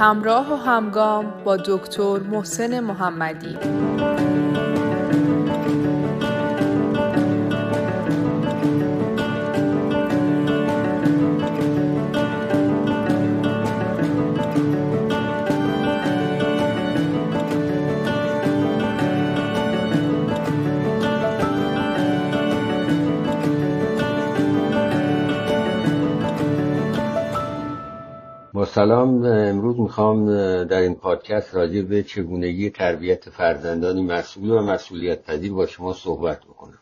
همراه و همگام با دکتر محسن محمدی. سلام. امروز می‌خوام در این پادکست راجع به چگونگی تربیت فرزندانی مسئول و مسئولیت پذیر با شما صحبت بکنم.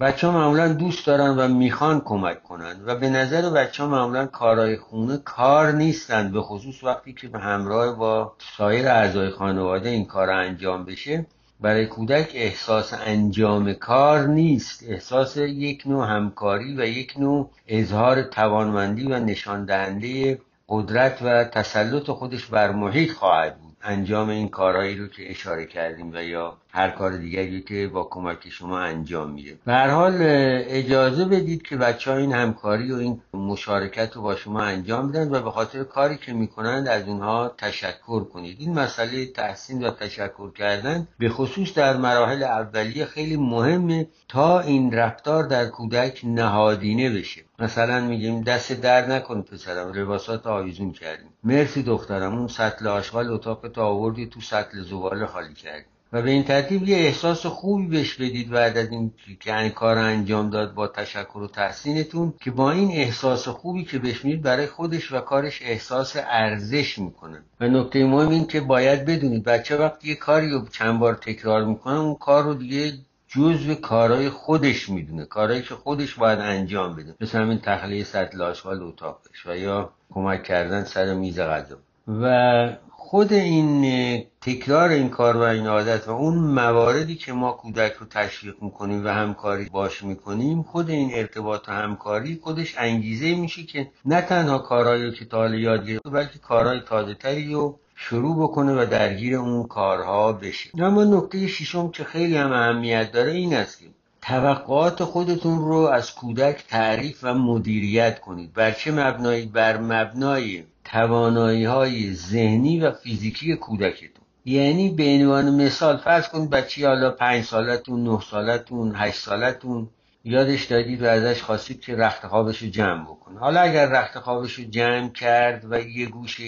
بچه ها معمولا دوست دارن و می‌خوان کمک کنن و به نظر بچه ها معمولا کارهای خونه کار نیستن به خصوص وقتی که به همراه با سایر اعضای خانواده این کار انجام بشه. برای کودک احساس انجام کار نیست. احساس یک نوع همکاری و یک نوع اظهار توانمندی و نشان دهنده قدرت و تسلط خودش بر محیط خواهد بود. انجام این کارهایی رو که اشاره کردیم و یا هر کار دیگری که با کمک شما انجام میده. به حال اجازه بدید که بچه ها این همکاری و این مشارکت رو با شما انجام بدن و به خاطر کاری که می‌کنند از اونها تشکر کنید. این مسئله تحسین و تشکر کردن به خصوص در مراحل اولیه خیلی مهمه تا این رفتار در کودک نهادینه بشه. مثلا میگیم دست در نکن پسرم لباسات آویزون کردیم. مرسی دخترم اون سطل آشغال اتاق تا آوردی تو سطل زباله خالی کردیم و به این ترتیب یه احساس خوبی بهش بدید بعد از این که این کار انجام داد با تشکر و تحسینتون که با این احساس خوبی که بهش می‌دید برای خودش و کارش احساس ارزش می‌کنه. و نکته مهم این که باید بدونید بچه وقتی یه کاری رو چند بار تکرار می‌کنه اون کار رو دیگه جزو کارهای خودش می‌دونه کارهایی که خودش باید انجام بده. مثل همین تخلیه سطل آشغال اتاقش و یا کمک کردن سر میز غذا. و خود این تکرار این کار و این عادت و اون مواردی که ما کودک رو تشویق می‌کنیم و همکاری باش می‌کنیم خود این ارتباط و همکاری خودش انگیزه میشه که نه تنها کارهایی رو که تا حالا یاد گرفته بلکه کارهای تازه تری رو شروع بکنه و درگیر اون کارها بشه اما نکته ششم که خیلی هم اهمیت داره این است که توقعات خودتون رو از کودک تعریف و مدیریت کنید. بر چه مبنایی؟ بر مبنای توانایی های ذهنی و فیزیکی کودکتون. یعنی به عنوان مثال فرض کنید بچه حالا پنج سالتون نه سالتون هشت سالتون یادش دادید و ازش خواستید که رخت خوابش رو جمع بکنه. حالا اگر رخت خوابش رو جمع کرد و یه گوشه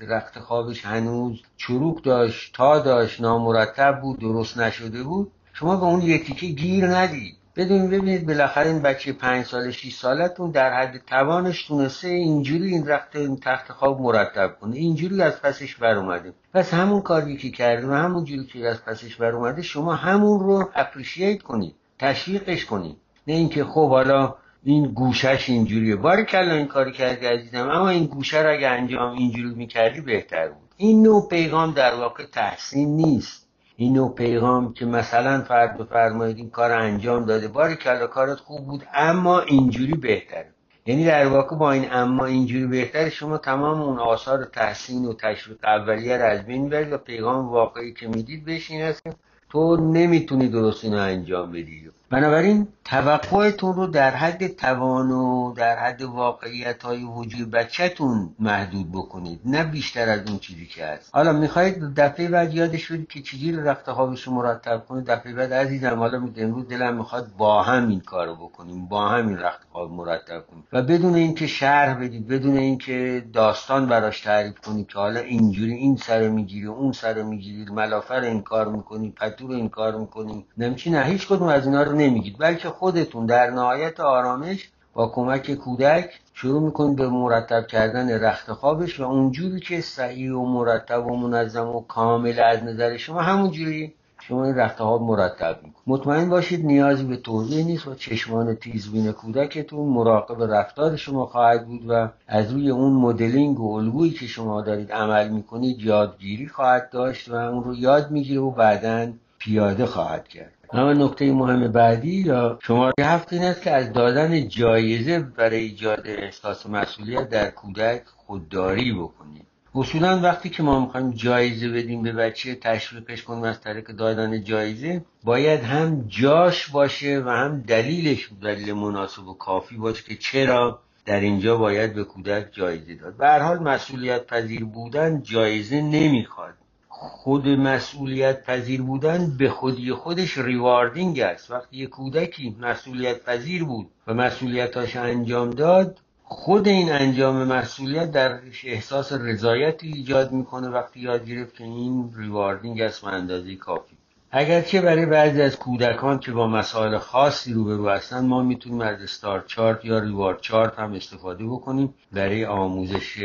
رخت خوابش هنوز چروک داشت تا داشت نامرتب بود درست نشده بود شما به اون یکیکه گیر ندید بدون ببینید بالاخره این بچه پنج سال 6 سالتون در حد توانش تونسته اینجوری این رخت این تخت خواب مرتب کنه. اینجوری از پسش بر اومده. پس همون کاری که کرده و همون جوری که از پسش بر اومده شما همون رو اپریشیت کنید تشویقش کنید نه اینکه خب حالا این گوشش اینجوریه. باری کلا این کاری کردی عزیزم اما این گوشه رو اگه انجام اینجوری می‌کردی بهتر بود. این نوع پیغام در واقع تحسین نیست. این نوع پیغام که مثلا فرد بفرمایید این کار انجام داده باری کلا کارت خوب بود اما اینجوری بهتره. یعنی در واقع با این اما اینجوری بهتر شما تمام اون آثار تحسین و تشویق اولیه رو از بین می‌برید و پیغام واقعی که می‌دید بهش این است تو نمی‌تونی درست اینو انجام بدی. بنابراین توقعتون رو در حد توان و در حد واقعیت های وجود بچهتون محدود بکنید نه بیشتر از اون چیزی که هست. حالا می‌خواید دفعه بعد یادش بدید که چجوری رخت خوابش مرتب کنید. دفعه بعد عزیزم حالا امروز دلم می‌خواد با هم این کارو بکنیم با هم این رخت خواب مرتب کنیم. و بدون اینکه شرح بدید بدون اینکه داستان براش تعریف کنید که حالا اینجوری این سر می‌گیری اون سر می‌گیری ملافر این کار می‌کنی پتو این کار می‌کنی نمیچی نه هیچ کدوم از اینا رو نمیگید بلکه خودتون در نهایت آرامش با کمک کودک شروع می‌کنید به مرتب کردن رخت خوابش و اونجوری که صحیح و مرتب و منظم و کامل از نظر شما همونجوری شما این رخت خواب مرتب می‌کنید. مطمئن باشید نیازی به توضیح نیست و چشمان تیزبین کودکتون مراقب رفتار شما خواهد بود و از روی اون مدلینگ و الگویی که شما دارید عمل می‌کنید یادگیری خواهد داشت و اون رو یاد می‌گیره و بعدا پیاده خواهد کرد. اما نکته مهم بعدی یا شماره هفت این است که از دادن جایزه برای ایجاد احساس مسئولیت در کودک خودداری بکنید. اصولا وقتی که ما می‌خوایم جایزه بدیم به بچه تشویقش کنیم از طریق دادن جایزه باید هم جاش باشه و هم دلیلش دلیل مناسب و کافی باشه که چرا در اینجا باید به کودک جایزه داد. به هر حال مسئولیت پذیر بودن جایزه نمی‌خواد. خود مسئولیت پذیر بودن به خودی خودش ریواردینگ است. وقتی یه کودکی مسئولیت پذیر بود و مسئولیتاش انجام داد خود این انجام مسئولیت در احساس رضایتی ایجاد می‌کنه. وقتی یاد گرفت که این ریواردینگ است و اندازه کافی اگرچه برای بعضی از کودکان که با مسائل خاصی روبرو هستن ما می‌تونیم از استار چارت یا ریوارد چارت هم استفاده بکنیم برای آموزش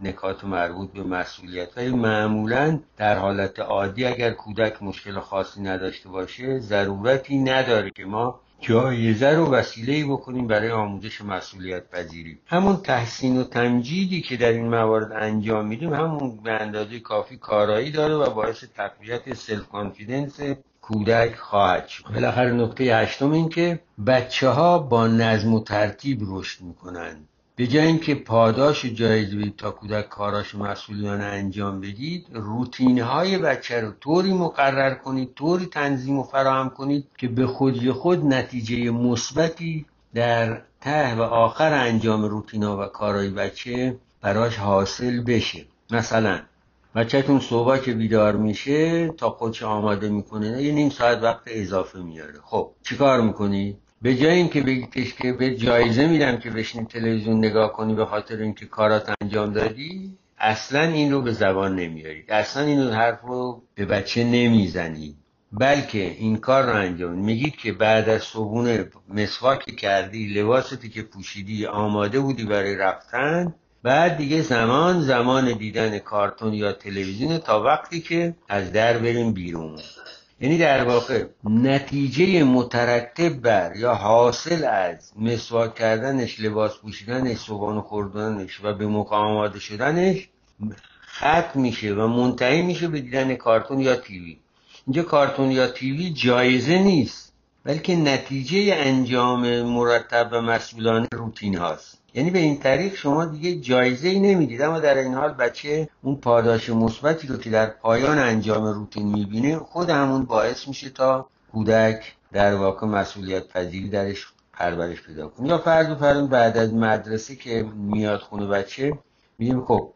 نکات مربوط به مسئولیت. ولی معمولا در حالت عادی اگر کودک مشکل خاصی نداشته باشه ضرورتی نداره که ما جایزه رو وسیله بکنیم برای آموزش مسئولیت پذیری. همون تحسین و تمجیدی که در این موارد انجام میدیم همون به اندازه کافی کارایی داره و باعث تقویت self-confidence کودک خواهد شد. بالاخره نکته هشتم این که بچه ها با نظم و ترتیب رشد می‌کنند. به جای اینکه پاداش جایزه بدید تا کودک کاراش مسئولیانه انجام بدید روتین های بچه رو طوری مقرر کنید طوری تنظیم و فراهم کنید که به خودی خود نتیجه مثبتی در ته و آخر انجام روتینا و کارهای بچه براش حاصل بشه. مثلا بچهتون صبح که بیدار میشه تا خودش آماده می‌کنه یه نیم ساعت وقت اضافه میاره. خب چیکار می‌کنی؟ به جای اینکه بگیش که به جایزه میدم که بشین تلویزیون نگاه کنی به خاطر اینکه کارات انجام دادی اصلا این رو به زبان نمیارید اصلا این حرف رو به بچه نمی‌زنید بلکه این کار رو انجام میگید که بعد از صبونه مسواک کردی لباستی که پوشیدی آماده بودی برای رفتن بعد دیگه زمان زمان دیدن کارتون یا تلویزیون تا وقتی که از در بریم بیرون. یعنی در واقع نتیجه مترتب بر یا حاصل از مسواک کردنش لباس پوشیدنش صبحانه خوردنش و به موقع آماده شدنش ختم میشه و منتهی میشه به دیدن کارتون یا تیوی. اینجا کارتون یا تیوی جایزه نیست. بلکه نتیجه انجام مرتب و مسئولانه روتین هاست. یعنی به این طریق شما دیگه جایزه ای نمی‌دید. اما در این حال بچه اون پاداش مثبتی رو که در پایان انجام روتین می‌بینه خود همون باعث میشه تا کودک در واقع مسئولیت پذیری درش پرورش پیدا کنه. یا فرض و بعد از مدرسه که میاد خونه بچه میگیم خب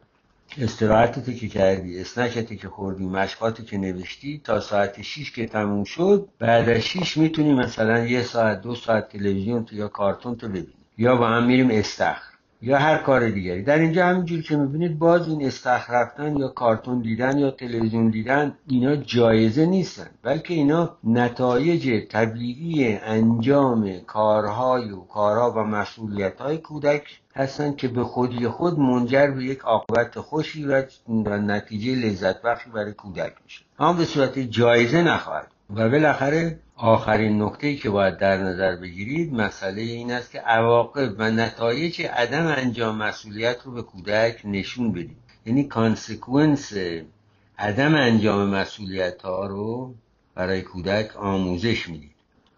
استراحتی که کردی اسنکتی که خوردی مشقاتی که نوشتی تا ساعت 6 که تموم شد بعد از 6 می‌تونی مثلا یه ساعت دو ساعت تلویزیون تو یا کارتون تو ببینی. یا با هم میریم استخر. یا هر کار دیگری. در اینجا همینجور که می‌بینید باز این استخر رفتن یا کارتون دیدن یا تلویزیون دیدن اینا جایزه نیستن. بلکه اینا نتایج طبیعی انجام کارهای و کارها و مسئولیت های کودک هستند که به خودی خود منجر به یک عاقبت خوشی و نتیجه لذت بخشی برای کودک میشه. اما به صورت جایزه نخواهد. و بالاخره آخرین نکته که باید در نظر بگیرید مسئله این است که عواقب و نتایج عدم انجام مسئولیت رو به کودک نشون بدید. یعنی consequence عدم انجام مسئولیت ها رو برای کودک آموزش می‌دید.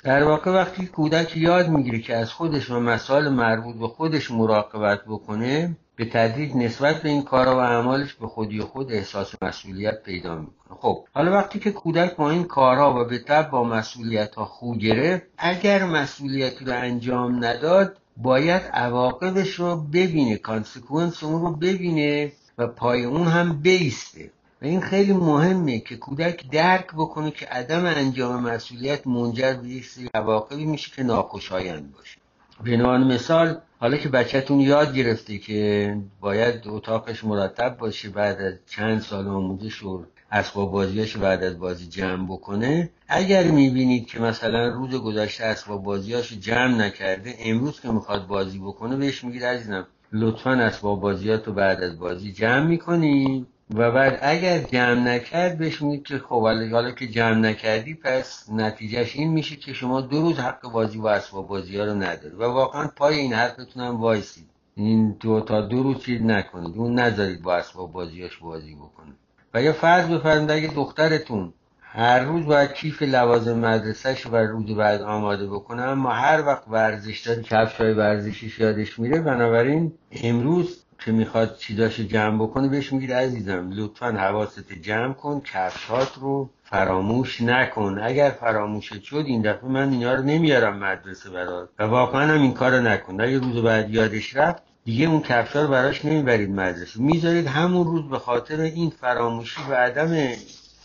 در واقع وقتی کودک یاد می‌گیره که از خودش و مسائل مربوط به خودش مراقبت بکنه به تدریج نسبت به این کارا و اعمالش به خودی خود احساس مسئولیت پیدا می‌کنه. خب حالا وقتی که کودک با این کارها و به تبع با مسئولیت ها خو گرفت اگر مسئولیتی رو انجام نداد باید عواقبش رو ببینه consequence اون رو ببینه و پای اون هم بایسته. و این خیلی مهمه که کودک درک بکنه که عدم انجام مسئولیت منجر به یک سری عواقبی میشه که ناخوشایند باشه. به مثال حالا که بچهتون یاد گرفته که باید اتاقش مرتب باشه بعد از چند سال آموزش و اسباب بازیاش بعد از بازی جمع بکنه اگر می‌بینید که مثلا روز گذشته اسباب بازیاش جمع نکرده امروز که می‌خواد بازی بکنه بهش میگید عزیزم لطفا اسباب بازیات رو بعد از بازی جمع می‌کنی. و بعد اگر جمع نکرد بهش میگید که خب حالا که جمع نکردی پس نتیجهش این میشه که شما دو روز حق بازی و اسباب بازی ها رو نداری. و واقعا پای این حرفتون هم وایسید. این دو تا دو روز چیز نکنید. اون نذارید با اسباب بازیاش بازی بکنه. و یا فرض بفرمایید اگه دخترتون هر روز باید کیف لوازم مدرسهش و روز بعد آماده بکنه اما هر وقت ورزش داره کفش های ورزشیش یادش میره بنابراین امروز که می‌خواد چیزاشو جمع بکنه بهش میگید عزیزم لطفا حواست جمع کن کفشات رو فراموش نکن. اگر فراموش شد این دفعه من اینا رو نمیارم مدرسه برات. و واقعا هم این کار نکن. اگه روز بعد یادش رفت دیگه اون کفشا رو براش نمی‌برید مدرسه. می‌ذارید همون روز به خاطر این فراموشی و عدم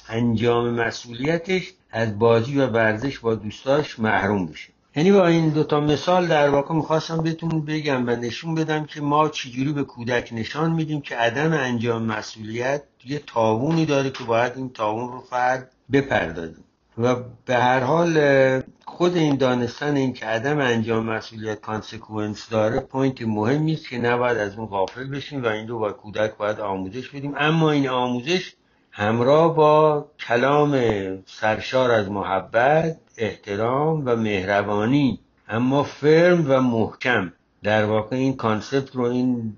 انجام مسئولیتش از بازی و ورزش با دوستاش محروم بشه. یعنی با این دوتا مثال در واقع می‌خواستم بهتون بگم و نشون بدم که ما چجوری به کودک نشان میدیم که عدم انجام مسئولیت یه تاوونی داره که باید این تاوون رو فرد بپردازیم و به هر حال خود این دانستن این که عدم انجام مسئولیت consequence داره point مهمی است که نباید از اون غافل بشیم و این رو با کودک باید آموزش بدیم. اما این آموزش همراه با کلام سرشار از محبت احترام و مهربانی. اما firm و محکم. در واقع این concept رو این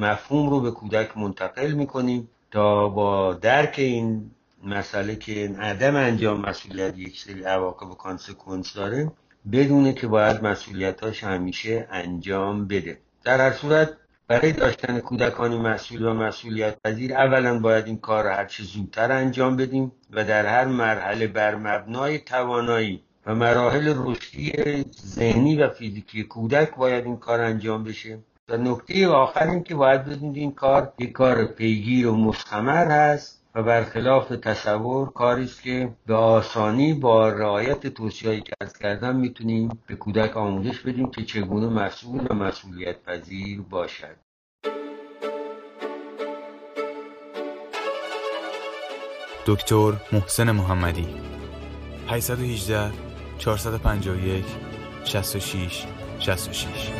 مفهوم رو به کودک منتقل می‌کنیم تا با درک این مسئله که عدم انجام مسئولیت یک سری عواقب و consequence داره بدونه که باید مسئولیتاش همیشه انجام بده. در هر صورت برای داشتن کودکانی مسئول و مسئولیت پذیر اولا باید این کار را هرچه زودتر انجام بدیم و در هر مرحله بر مبنای توانایی و مراحل رشدی ذهنی و فیزیکی کودک باید این کار انجام بشه. و نکته آخر این که باید بدونید این کار یک کار پیگیر و مستمر هست. و برخلاف تصور کاری است که به آسانی با رعایت توصیه‌هایی که عرض کردم می‌تونیم به کودک آموزش بدیم که چگونه مسئول و مسئولیت پذیر باشد. دکتر محسن محمدی 818 451 66 66